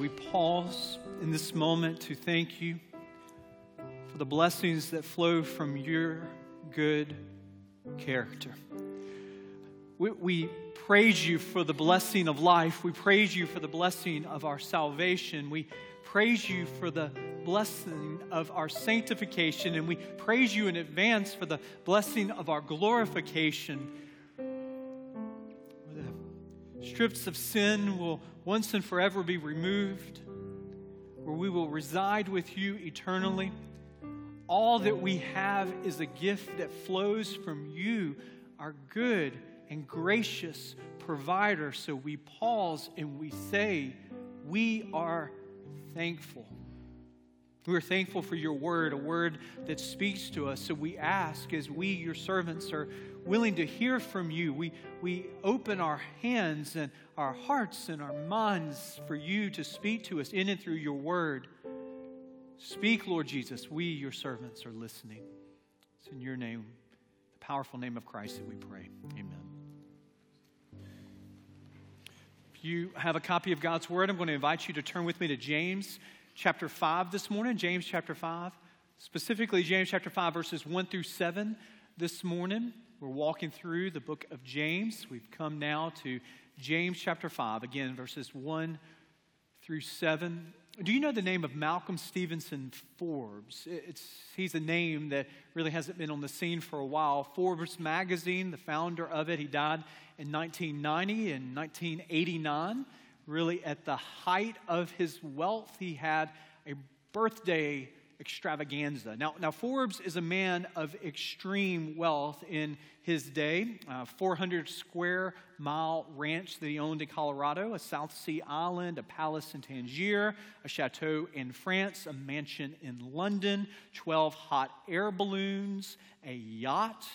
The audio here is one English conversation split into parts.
we pause in this moment to thank you for the blessings that flow from your good character. We, we, praise you for the blessing of life. We praise you for the blessing of our salvation. We praise you for the blessing of our sanctification. And we praise you in advance for the blessing of our glorification. Strips of sin will once and forever be removed, where we will reside with you eternally. All that we have is a gift that flows from you, our good and gracious provider. So we pause and we say, We are thankful. We're thankful for your word, a word that speaks to us. So we ask, as we, your servants, are willing to hear from you, we, we open our hands and our hearts and our minds for you to speak to us in and through your word. Speak, Lord Jesus. We, your servants, are listening. It's in your name, the powerful name of Christ, that we pray. Amen. If you have a copy of God's Word, I'm going to invite you to turn with me to James chapter 5 this morning. James chapter 5, specifically James chapter 5, verses 1 through 7 this morning. We're walking through the book of James. We've come now to James chapter 5, again, verses 1 through 7. Do you know the name of Malcolm Stevenson Forbes? It's, he's a name that really hasn't been on the scene for a while. Forbes magazine, the founder of it, he died in 1990 and 1989. Really, at the height of his wealth, he had a birthday extravaganza. Now, now Forbes is a man of extreme wealth in his day. Uh, 400 square mile ranch that he owned in Colorado, a South Sea island, a palace in Tangier, a chateau in France, a mansion in London, 12 hot air balloons, a yacht.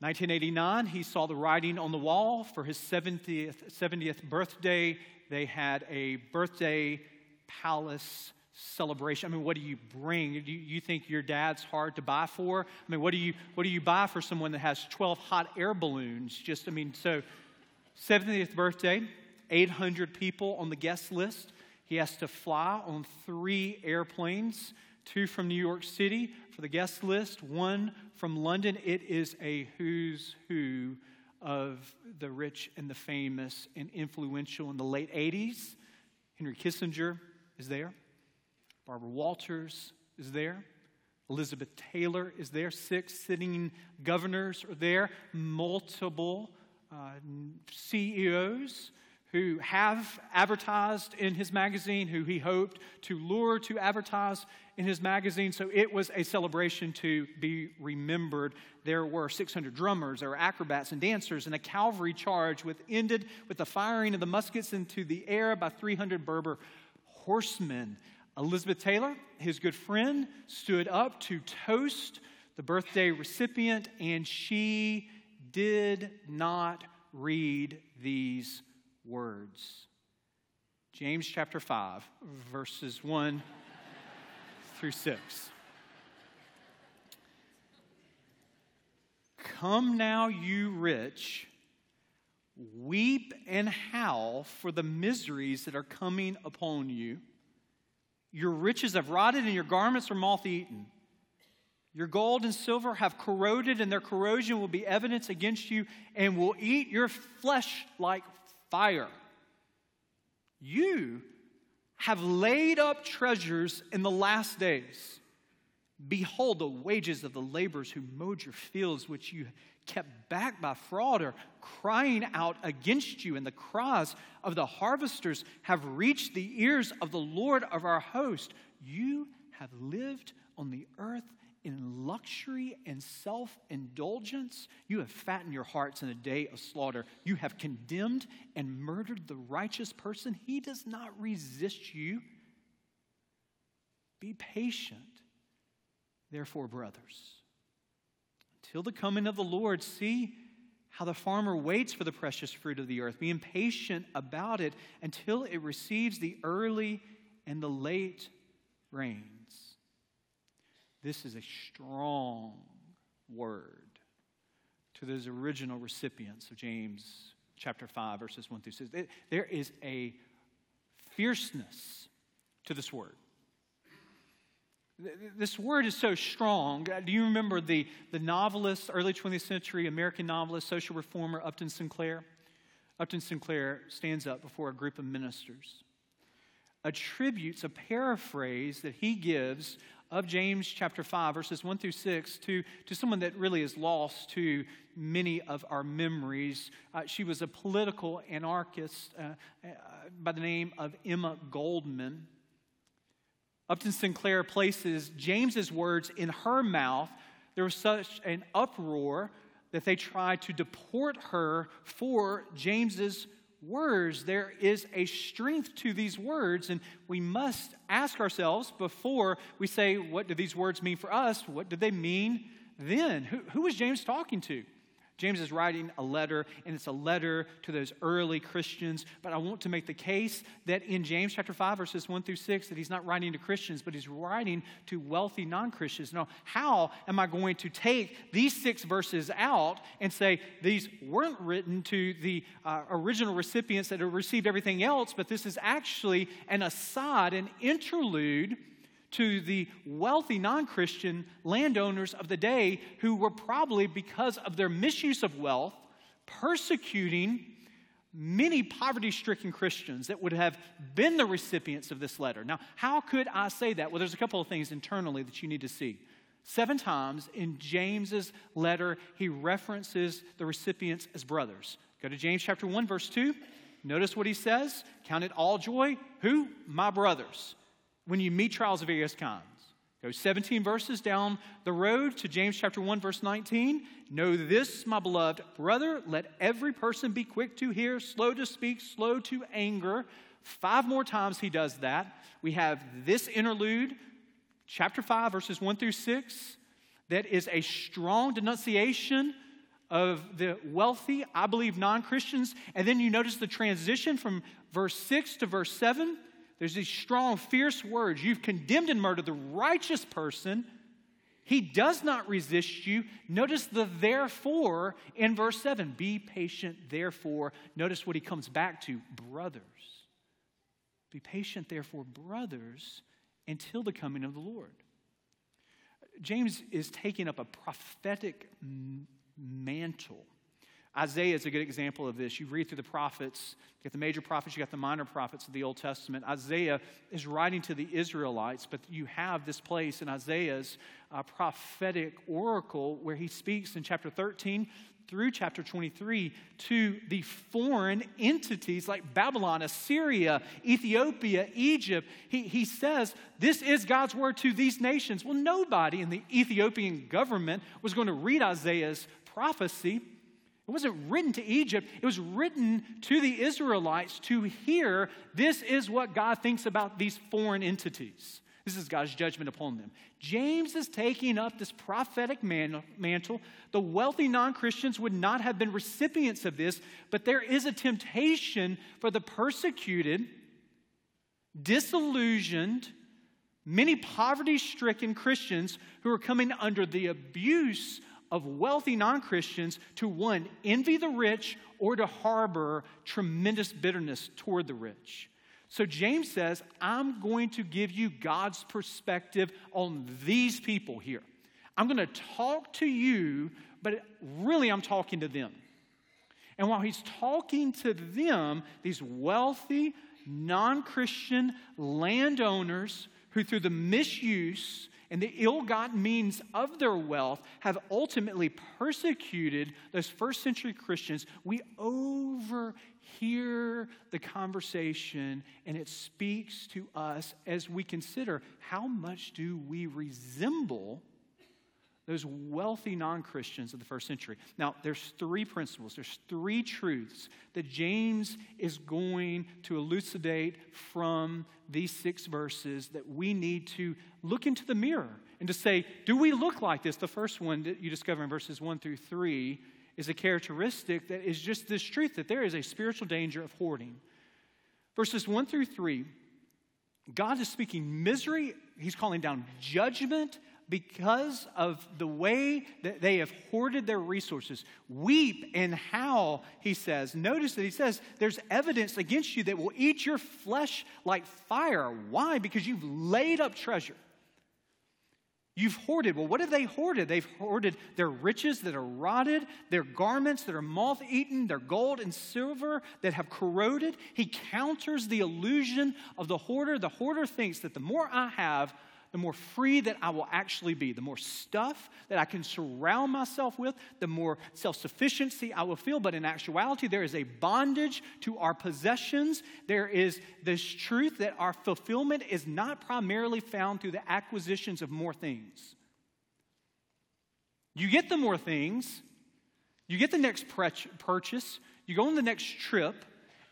1989, he saw the writing on the wall for his 70th, 70th birthday. They had a birthday palace celebration. I mean, what do you bring? Do you think your dad's hard to buy for? I mean, what do you what do you buy for someone that has 12 hot air balloons? Just I mean, so 70th birthday, 800 people on the guest list. He has to fly on three airplanes, two from New York City for the guest list, one from London. It is a who's who of the rich and the famous and influential in the late 80s. Henry Kissinger is there. Barbara Walters is there. Elizabeth Taylor is there. Six sitting governors are there. Multiple uh, CEOs who have advertised in his magazine, who he hoped to lure to advertise in his magazine. So it was a celebration to be remembered. There were 600 drummers, there were acrobats and dancers, and a cavalry charge with ended with the firing of the muskets into the air by 300 Berber horsemen. Elizabeth Taylor, his good friend, stood up to toast the birthday recipient, and she did not read these words. James chapter 5, verses 1 through 6. Come now, you rich, weep and howl for the miseries that are coming upon you. Your riches have rotted, and your garments are moth eaten. Your gold and silver have corroded, and their corrosion will be evidence against you and will eat your flesh like fire. You have laid up treasures in the last days. Behold, the wages of the laborers who mowed your fields, which you kept back by fraud, are crying out against you, and the cries of the harvesters have reached the ears of the Lord of our host. You have lived on the earth in luxury and self indulgence. You have fattened your hearts in a day of slaughter. You have condemned and murdered the righteous person. He does not resist you. Be patient, therefore, brothers till the coming of the Lord. See how the farmer waits for the precious fruit of the earth, being patient about it until it receives the early and the late rains. This is a strong word to those original recipients of James chapter 5, verses 1 through 6. There is a fierceness to this word. This word is so strong. Do you remember the, the novelist, early 20th century American novelist, social reformer Upton Sinclair? Upton Sinclair stands up before a group of ministers, attributes a paraphrase that he gives of James chapter 5, verses 1 through 6, to, to someone that really is lost to many of our memories. Uh, she was a political anarchist uh, uh, by the name of Emma Goldman. Upton Sinclair places James's words in her mouth. There was such an uproar that they tried to deport her for James's words. There is a strength to these words, and we must ask ourselves before we say, What do these words mean for us? What do they mean then? Who, who was James talking to? James is writing a letter, and it's a letter to those early Christians. But I want to make the case that in James chapter 5, verses 1 through 6, that he's not writing to Christians, but he's writing to wealthy non Christians. Now, how am I going to take these six verses out and say these weren't written to the uh, original recipients that have received everything else, but this is actually an aside, an interlude? To the wealthy non Christian landowners of the day who were probably, because of their misuse of wealth, persecuting many poverty stricken Christians that would have been the recipients of this letter. Now, how could I say that? Well, there's a couple of things internally that you need to see. Seven times in James's letter, he references the recipients as brothers. Go to James chapter 1, verse 2. Notice what he says Count it all joy. Who? My brothers when you meet trials of various kinds. Go 17 verses down the road to James chapter 1 verse 19. Know this, my beloved brother, let every person be quick to hear, slow to speak, slow to anger. Five more times he does that. We have this interlude, chapter 5 verses 1 through 6, that is a strong denunciation of the wealthy, I believe non Christians. And then you notice the transition from verse 6 to verse 7 there's these strong, fierce words. You've condemned and murdered the righteous person. He does not resist you. Notice the therefore in verse 7. Be patient, therefore. Notice what he comes back to brothers. Be patient, therefore, brothers, until the coming of the Lord. James is taking up a prophetic mantle Isaiah is a good example of this. You read through the prophets, you got the major prophets, you got the minor prophets of the Old Testament. Isaiah is writing to the Israelites, but you have this place in Isaiah's uh, prophetic oracle where he speaks in chapter 13 through chapter 23 to the foreign entities like Babylon, Assyria, Ethiopia, Egypt. He, he says, This is God's word to these nations. Well, nobody in the Ethiopian government was going to read Isaiah's prophecy. It wasn't written to Egypt, it was written to the Israelites to hear this is what God thinks about these foreign entities. This is God's judgment upon them. James is taking up this prophetic mantle. The wealthy non Christians would not have been recipients of this, but there is a temptation for the persecuted, disillusioned, many poverty stricken Christians who are coming under the abuse of wealthy non Christians to one, envy the rich or to harbor tremendous bitterness toward the rich. So James says, I'm going to give you God's perspective on these people here. I'm going to talk to you, but really I'm talking to them. And while he's talking to them, these wealthy, non Christian landowners who, through the misuse and the ill gotten means of their wealth have ultimately persecuted those first century Christians, we overhear the conversation and it speaks to us as we consider how much do we resemble those wealthy non Christians of the first century. Now, there's three principles, there's three truths that James is going to elucidate from these six verses that we need to look into the mirror and to say, do we look like this? The first one that you discover in verses one through three is a characteristic that is just this truth that there is a spiritual danger of hoarding. Verses one through three, God is speaking misery, He's calling down judgment because of the way that they have hoarded their resources. Weep and howl, he says. Notice that he says there's evidence against you that will eat your flesh like fire. Why? Because you've laid up treasure. You've hoarded. Well, what have they hoarded? They've hoarded their riches that are rotted, their garments that are moth eaten, their gold and silver that have corroded. He counters the illusion of the hoarder. The hoarder thinks that the more I have, the more free that I will actually be. The more stuff that I can surround myself with, the more self sufficiency I will feel. But in actuality, there is a bondage to our possessions. There is this truth that our fulfillment is not primarily found through the acquisitions of more things. You get the more things, you get the next purchase, you go on the next trip,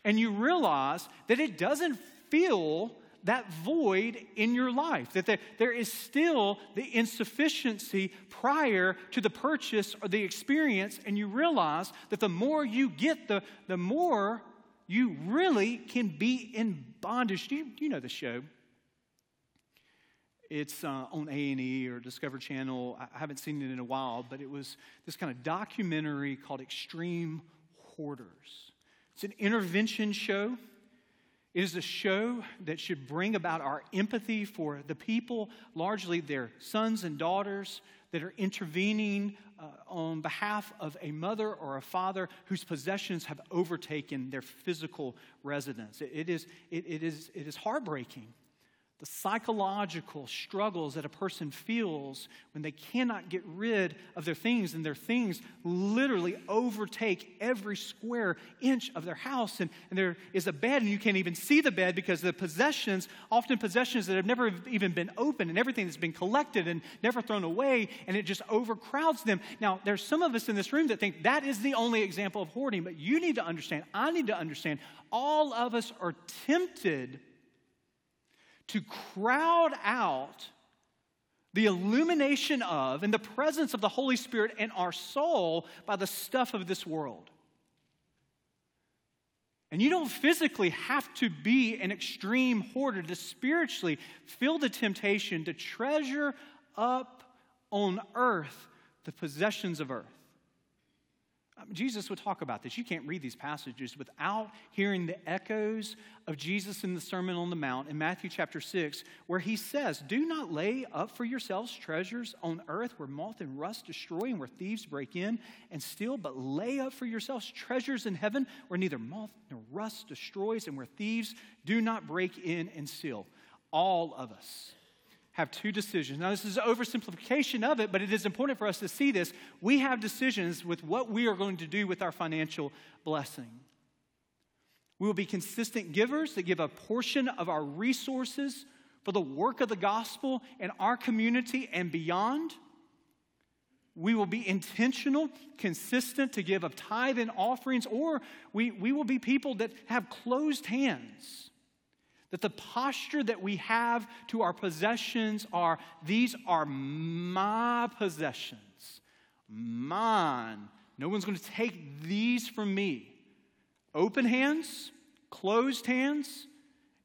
and you realize that it doesn't feel that void in your life, that there, there is still the insufficiency prior to the purchase or the experience, and you realize that the more you get, the, the more you really can be in bondage. You, you know the show? It's uh, on A&E or Discover Channel. I haven't seen it in a while, but it was this kind of documentary called Extreme Hoarders. It's an intervention show it is a show that should bring about our empathy for the people, largely their sons and daughters, that are intervening uh, on behalf of a mother or a father whose possessions have overtaken their physical residence. it, it is, it, it, is, it is heartbreaking the psychological struggles that a person feels when they cannot get rid of their things, and their things literally overtake every square inch of their house. And, and, there is a bed, and you can't even see the bed because the possessions, often possessions that have never even been opened, and everything that's been collected and never thrown away, and it just overcrowds them. Now, there's some of us in this room that think that is the only example of hoarding, but you need to understand, I need to understand, all of us are tempted to crowd out the illumination of and the presence of the Holy Spirit in our soul by the stuff of this world. And you don't physically have to be an extreme hoarder to spiritually feel the temptation to treasure up on earth the possessions of earth. Jesus would talk about this. You can't read these passages without hearing the echoes of Jesus in the Sermon on the Mount in Matthew chapter 6, where he says, Do not lay up for yourselves treasures on earth where moth and rust destroy and where thieves break in and steal, but lay up for yourselves treasures in heaven where neither moth nor rust destroys and where thieves do not break in and steal. All of us have two decisions. Now, this is oversimplification of it, but it is important for us to see this. We have decisions with what we are going to do with our financial blessing. We will be consistent givers that give a portion of our resources for the work of the gospel in our community and beyond. We will be intentional, consistent to give of tithe and offerings, or we, we will be people that have closed hands that the posture that we have to our possessions are these are my possessions, mine. No one's going to take these from me. Open hands, closed hands,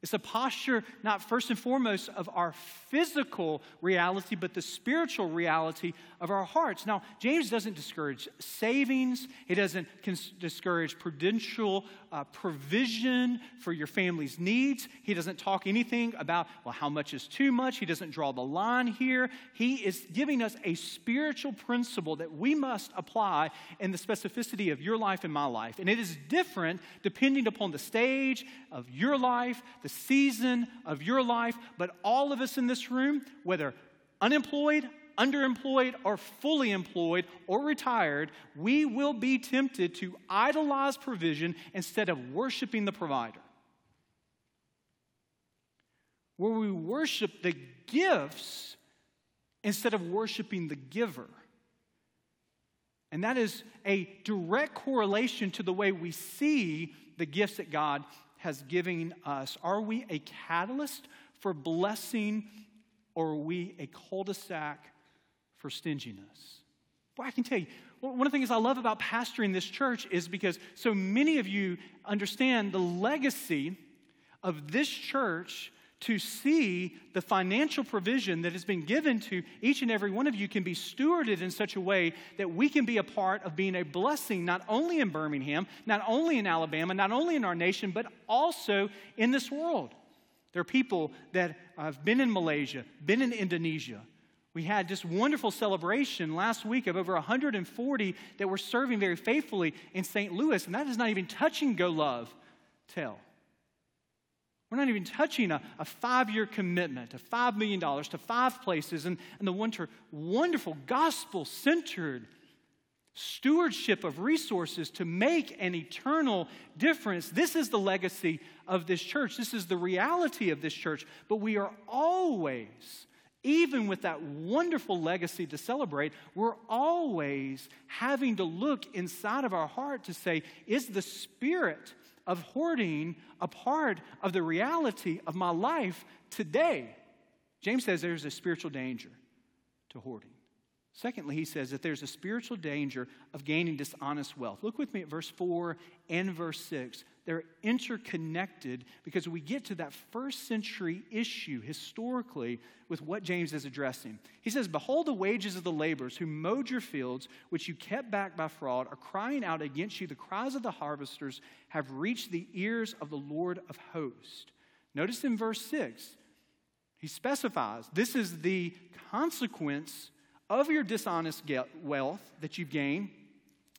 it's a posture, not first and foremost, of our physical reality, but the spiritual reality of our hearts. Now, James doesn't discourage savings, he doesn't discourage prudential uh, provision for your family's needs. He doesn't talk anything about, well, how much is too much. He doesn't draw the line here. He is giving us a spiritual principle that we must apply in the specificity of your life and my life. And it is different depending upon the stage of your life, the season of your life. But all of us in this room, whether unemployed, underemployed, or fully employed or retired, we will be tempted to idolize provision instead of worshiping the provider. Where we worship the gifts instead of worshiping the giver. And that is a direct correlation to the way we see the gifts that God has given us. Are we a catalyst for blessing or are we a cul de sac for stinginess? Boy, I can tell you, one of the things I love about pastoring this church is because so many of you understand the legacy of this church to see the financial provision that has been given to each and every one of you can be stewarded in such a way that we can be a part of being a blessing not only in Birmingham, not only in Alabama, not only in our nation, but also in this world. There are people that have been in Malaysia, been in Indonesia. We had this wonderful celebration last week of over 140 that were serving very faithfully in St. Louis, and that is not even touching Go Love Tell. We're not even touching a, a five year commitment of $5 million to five places and, and the winter, wonderful gospel centered stewardship of resources to make an eternal difference. This is the legacy of this church. This is the reality of this church. But we are always, even with that wonderful legacy to celebrate, we're always having to look inside of our heart to say, is the spirit of hoarding a part of the reality of my life today. James says there's a spiritual danger to hoarding. Secondly, he says that there's a spiritual danger of gaining dishonest wealth. Look with me at verse 4 and verse 6. They're interconnected because we get to that first century issue historically with what James is addressing. He says, Behold, the wages of the laborers who mowed your fields, which you kept back by fraud, are crying out against you. The cries of the harvesters have reached the ears of the Lord of hosts. Notice in verse 6, he specifies this is the consequence of your dishonest wealth that you've gained.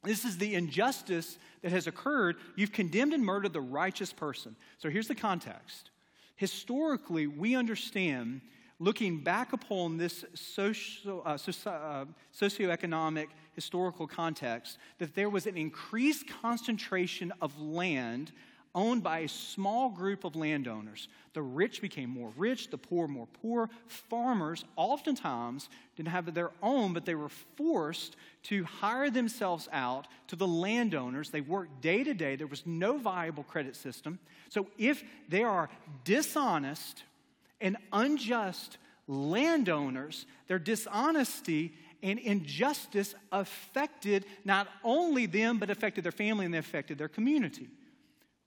This is the injustice that has occurred. You've condemned and murdered the righteous person. So here's the context. Historically, we understand, looking back upon this social, uh, uh, socioeconomic historical context, that there was an increased concentration of land owned by a small group of landowners. The rich became more rich, the poor more poor. Farmers oftentimes didn't have their own, but they were forced to hire themselves out to the landowners. They worked day to day. There was no viable credit system. So if there are dishonest and unjust landowners, their dishonesty and injustice affected not only them, but affected their family and they affected their community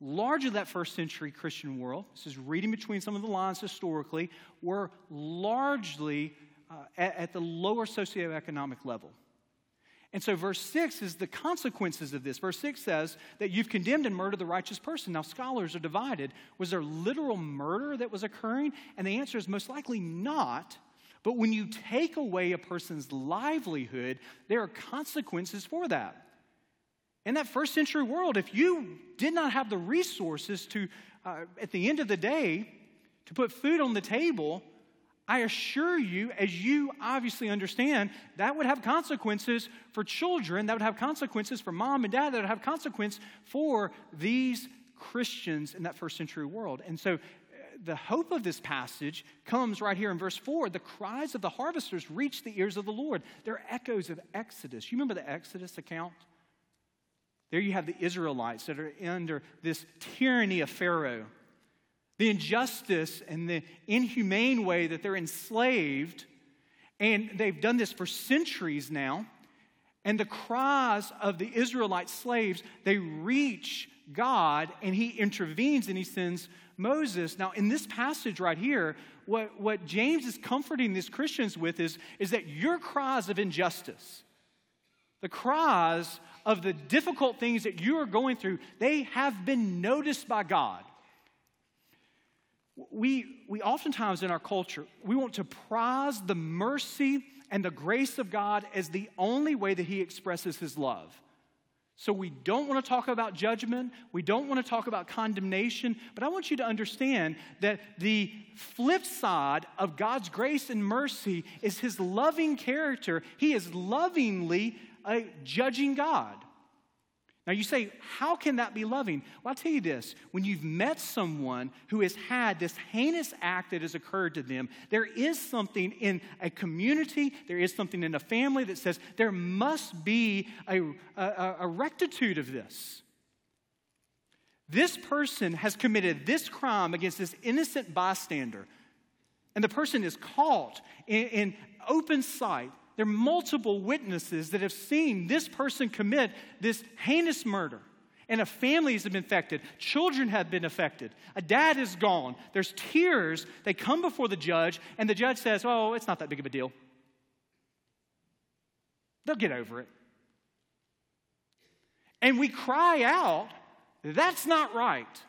largely that first century Christian world, this is reading between some of the lines historically, were largely uh, at, at the lower socioeconomic level. And so, verse 6 is the consequences of this. Verse 6 says that you've condemned and murdered the righteous person. Now, scholars are divided. Was there literal murder that was occurring? And the answer is most likely not. But when you take away a person's livelihood, there are consequences for that. In that first century world, if you did not have the resources to, uh, at the end of the day, to put food on the table, I assure you, as you obviously understand, that would have consequences for children, that would have consequences for mom and dad, that would have consequence for these Christians in that first century world. And so uh, the hope of this passage comes right here in verse 4. The cries of the harvesters reach the ears of the Lord. They're echoes of Exodus. You remember the Exodus account? There you have the Israelites that are under this tyranny of Pharaoh. The injustice and the inhumane way that they're enslaved. And they've done this for centuries now. And the cries of the Israelite slaves, they reach God and he intervenes and he sends Moses. Now, in this passage right here, what, what James is comforting these Christians with is, is that your cries of injustice, the cries of the difficult things that you are going through, they have been noticed by God. We, we oftentimes in our culture, we want to prize the mercy and the grace of God as the only way that He expresses His love. So we don't want to talk about judgment. We don't want to talk about condemnation. But I want you to understand that the flip side of God's grace and mercy is His loving character. He is lovingly a judging God. Now you say, how can that be loving? Well, I'll tell you this when you've met someone who has had this heinous act that has occurred to them, there is something in a community, there is something in a family that says there must be a, a, a rectitude of this. This person has committed this crime against this innocent bystander, and the person is caught in, in open sight there are multiple witnesses that have seen this person commit this heinous murder. And a family has been affected. Children have been affected. A dad is gone. There's tears. They come before the judge, and the judge says, Oh, it's not that big of a deal. They'll get over it. And we cry out, That's not right.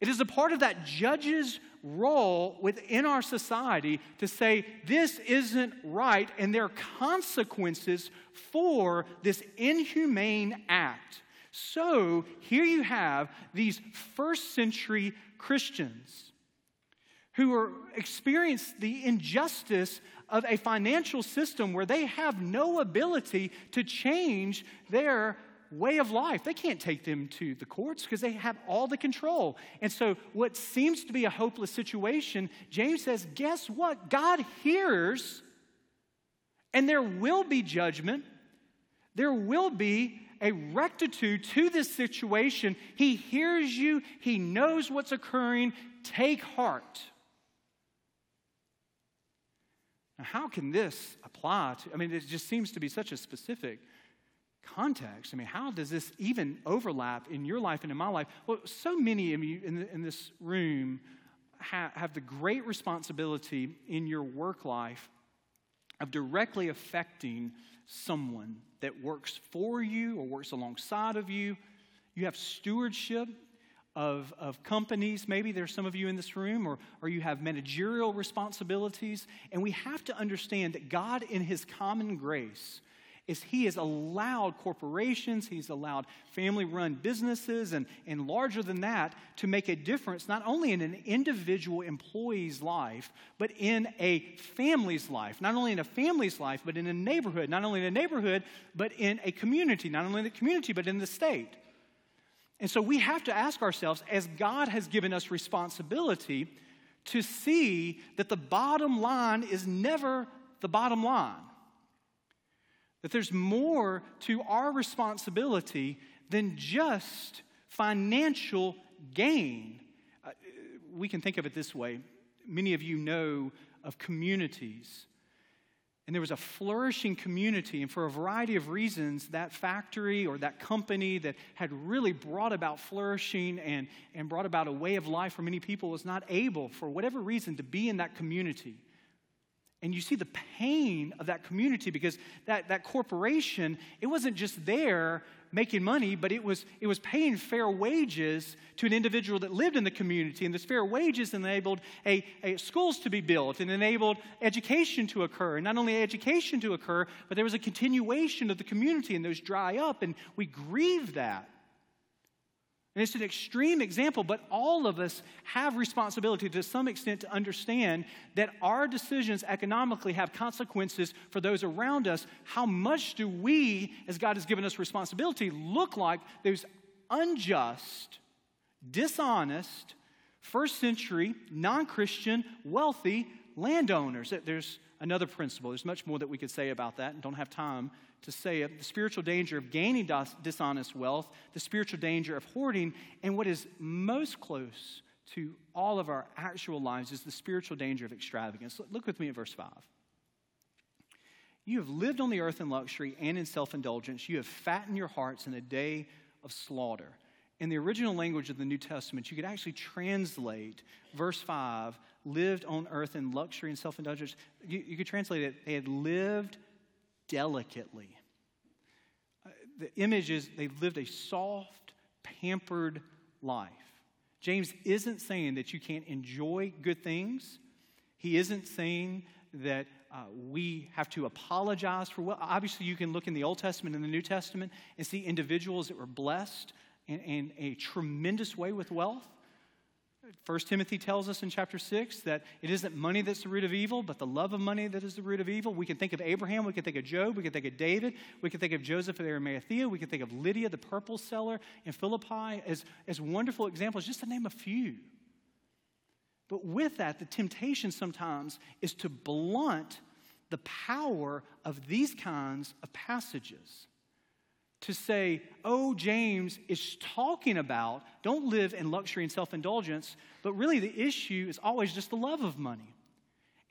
It is a part of that judge's role within our society to say this isn't right and there are consequences for this inhumane act. So here you have these first century Christians who are experience the injustice of a financial system where they have no ability to change their way of life. They can't take them to the courts because they have all the control. And so, what seems to be a hopeless situation, James says, guess what? God hears, and there will be judgment. There will be a rectitude to this situation. He hears you, He knows what's occurring. Take heart. Now, how can this apply to? I mean, it just seems to be such a specific context. I mean, how does this even overlap in your life and in my life? Well, so many of you in, in this room ha- have the great responsibility in your work life of directly affecting someone that works for you or works alongside of you. You have stewardship of, of companies. Maybe there's some of you in this room, or, or you have managerial responsibilities. And we have to understand that God, in His common grace, is he has allowed corporations, he's allowed family run businesses, and, and larger than that, to make a difference not only in an individual employee's life, but in a family's life. Not only in a family's life, but in a neighborhood. Not only in a neighborhood, but in a community. Not only in the community, but in the state. And so we have to ask ourselves, as God has given us responsibility, to see that the bottom line is never the bottom line. That there's more to our responsibility than just financial gain. Uh, we can think of it this way. Many of you know of communities. And there was a flourishing community, and for a variety of reasons, that factory or that company that had really brought about flourishing and, and brought about a way of life for many people was not able, for whatever reason, to be in that community. And you see the pain of that community because that, that corporation, it wasn't just there making money, but it was, it was paying fair wages to an individual that lived in the community. And those fair wages enabled a, a schools to be built and enabled education to occur. And not only education to occur, but there was a continuation of the community, and those dry up, and we grieve that. And it's an extreme example, but all of us have responsibility to some extent to understand that our decisions economically have consequences for those around us. How much do we, as God has given us responsibility, look like those unjust, dishonest, first century, non Christian, wealthy landowners? There's another principle. There's much more that we could say about that and don't have time to say it the spiritual danger of gaining dishonest wealth, the spiritual danger of hoarding, and what is most close to all of our actual lives is the spiritual danger of extravagance. Look with me at verse 5. You have lived on the earth in luxury and in self indulgence. You have fattened your hearts in a day of slaughter. In the original language of the New Testament, you could actually translate verse 5 lived on earth in luxury and self indulgence. You, you could translate it, they had lived delicately. Uh, the image is they lived a soft, pampered life. James isn't saying that you can't enjoy good things. He isn't saying that uh, we have to apologize for what. Obviously, you can look in the Old Testament and the New Testament and see individuals that were blessed in, in a tremendous way with wealth. First Timothy tells us in chapter 6 that it isn't money that's the root of evil, but the love of money that is the root of evil. We can think of Abraham, we can think of Job, we can think of David, we can think of Joseph of Arimathea, we can think of Lydia, the purple seller in Philippi, as, as wonderful examples, just to name a few. But with that, the temptation sometimes is to blunt the power of these kinds of passages to say, oh, James is talking about don't live in luxury and self indulgence, but really the issue is always just the love of money.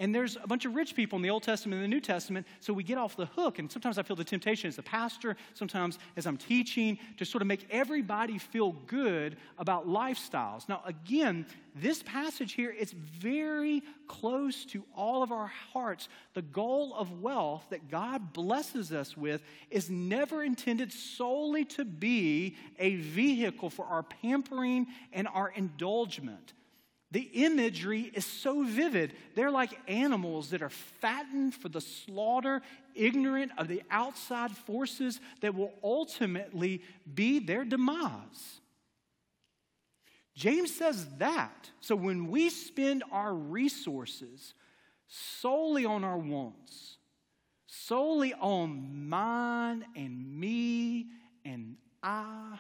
And there's a bunch of rich people in the Old Testament and the New Testament, so we get off the hook. And sometimes I feel the temptation as a pastor, sometimes as I'm teaching, to sort of make everybody feel good about lifestyles. Now, again, this passage here is very close to all of our hearts. The goal of wealth that God blesses us with is never intended solely to be a vehicle for our pampering and our indulgement. The imagery is so vivid. They're like animals that are fattened for the slaughter, ignorant of the outside forces that will ultimately be their demise. James says that. So when we spend our resources solely on our wants, solely on mine and me and I,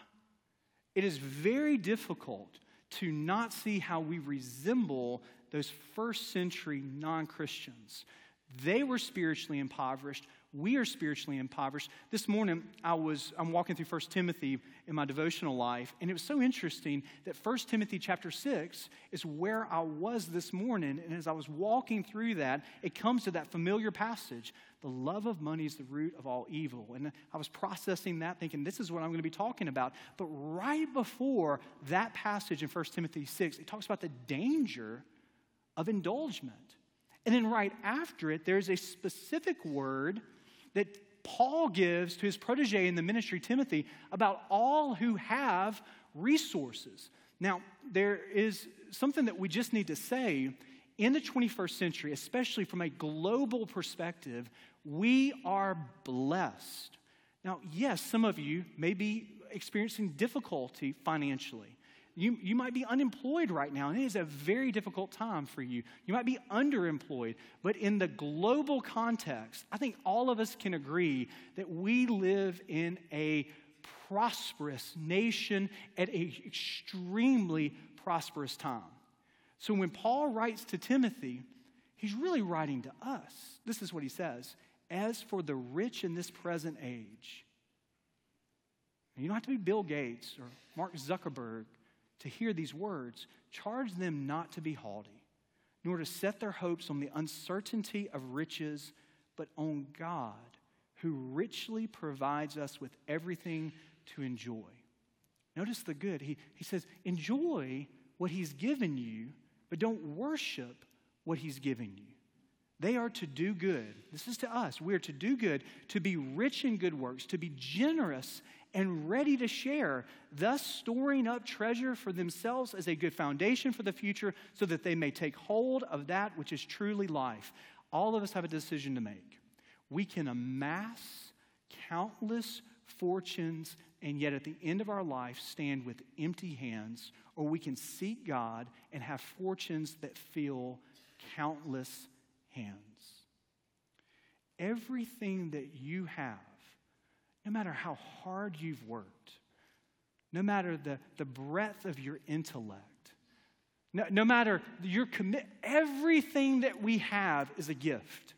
it is very difficult to not see how we resemble those first century non Christians. They were spiritually impoverished. We are spiritually impoverished. This morning, I was I'm walking through 1 Timothy in my devotional life, and it was so interesting that 1 Timothy chapter 6 is where I was this morning. And as I was walking through that, it comes to that familiar passage. The love of money is the root of all evil. And I was processing that, thinking, this is what I'm going to be talking about. But right before that passage in 1 Timothy 6, it talks about the danger of indulgement. And then right after it, there's a specific word that Paul gives to his protege in the ministry, Timothy, about all who have resources. Now, there is something that we just need to say. In the 21st century, especially from a global perspective, we are blessed. Now, yes, some of you may be experiencing difficulty financially. You, you might be unemployed right now, and it is a very difficult time for you. You might be underemployed, but in the global context, I think all of us can agree that we live in a prosperous nation at an extremely prosperous time. So when Paul writes to Timothy, he's really writing to us. This is what he says As for the rich in this present age, you don't have to be Bill Gates or Mark Zuckerberg to hear these words, charge them not to be haughty, nor to set their hopes on the uncertainty of riches, but on God, who richly provides us with everything to enjoy. Notice the good. He, he says, enjoy what He's given you, but don't worship what He's given you. They are to do good. This is to us. We are to do good, to be rich in good works, to be generous and ready to share, thus storing up treasure for themselves as a good foundation for the future so that they may take hold of that which is truly life. All of us have a decision to make. We can amass countless fortunes and yet at the end of our life stand with empty hands, or we can seek God and have fortunes that fill countless hands. Everything that you have no matter how hard you've worked, no matter the, the breadth of your intellect, no, no matter your commit, everything that we have is a gift.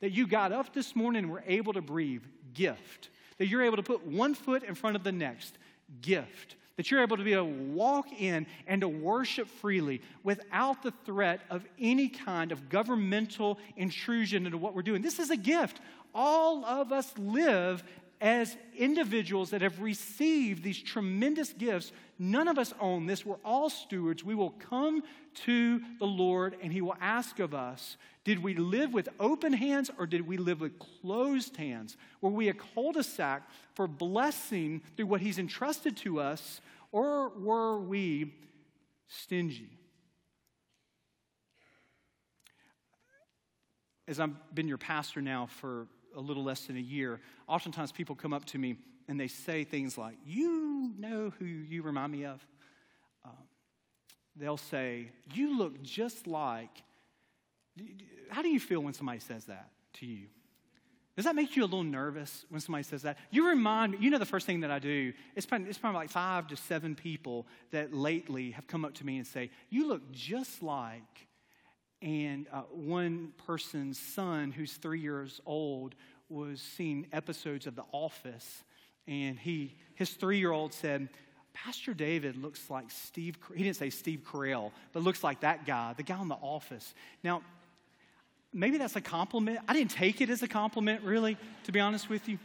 That you got up this morning and were able to breathe, gift. That you're able to put one foot in front of the next, gift. That you're able to be able to walk in and to worship freely without the threat of any kind of governmental intrusion into what we're doing. This is a gift. All of us live as individuals that have received these tremendous gifts, none of us own this. We're all stewards. We will come to the Lord and He will ask of us did we live with open hands or did we live with closed hands? Were we a cul de sac for blessing through what He's entrusted to us or were we stingy? As I've been your pastor now for a little less than a year, oftentimes people come up to me and they say things like, You know who you remind me of? Um, they'll say, You look just like. How do you feel when somebody says that to you? Does that make you a little nervous when somebody says that? You remind me, you know, the first thing that I do, it's probably, it's probably like five to seven people that lately have come up to me and say, You look just like and uh, one person's son, who's three years old, was seeing episodes of The Office, and he, his three year old said, Pastor David looks like Steve, he didn't say Steve Carell, but looks like that guy, the guy in The Office. Now, maybe that's a compliment. I didn't take it as a compliment, really, to be honest with you.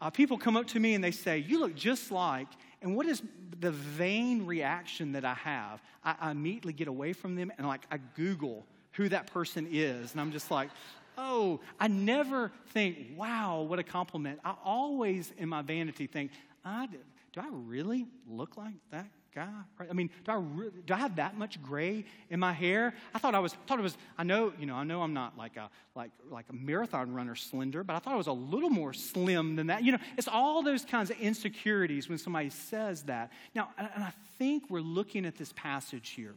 Uh, people come up to me and they say, You look just like, and what is the vain reaction that I have? I, I immediately get away from them and like I Google who that person is. And I'm just like, oh, I never think, wow, what a compliment. I always, in my vanity, think, I, do I really look like that guy? I mean, do I, re- do I have that much gray in my hair? I thought I was, thought it was, I know, you know, I know I'm not like a, like, like a marathon runner slender, but I thought I was a little more slim than that. You know, it's all those kinds of insecurities when somebody says that. Now, and I think we're looking at this passage here.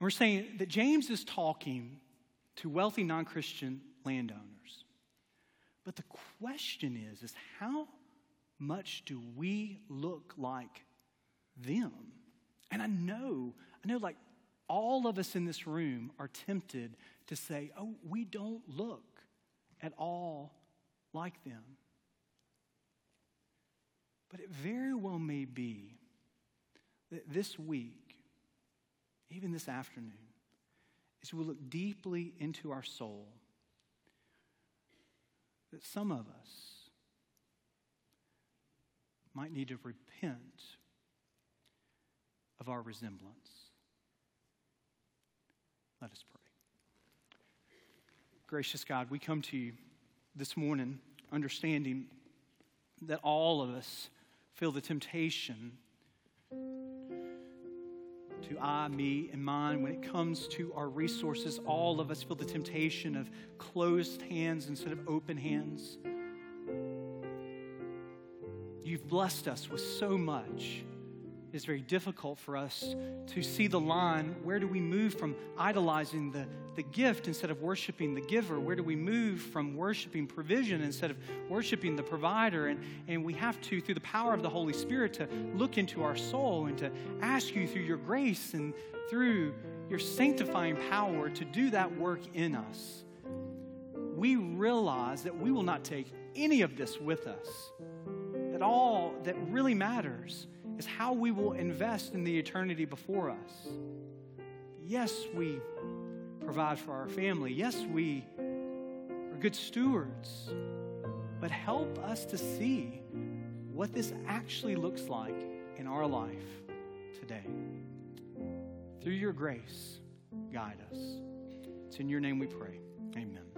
We're saying that James is talking to wealthy non Christian landowners. But the question is, is how much do we look like them? And I know, I know like all of us in this room are tempted to say, oh, we don't look at all like them. But it very well may be that this week, even this afternoon, as we look deeply into our soul, that some of us might need to repent of our resemblance. Let us pray. Gracious God, we come to you this morning understanding that all of us feel the temptation to I, me, and mine. When it comes to our resources, all of us feel the temptation of closed hands instead of open hands. You've blessed us with so much. It's very difficult for us to see the line. Where do we move from idolizing the, the gift instead of worshiping the giver? Where do we move from worshiping provision instead of worshiping the provider? And, and we have to, through the power of the Holy Spirit, to look into our soul and to ask you through your grace and through your sanctifying power to do that work in us. We realize that we will not take any of this with us that all that really matters is how we will invest in the eternity before us. Yes, we provide for our family. Yes, we are good stewards. But help us to see what this actually looks like in our life today. Through your grace, guide us. It's in your name we pray. Amen.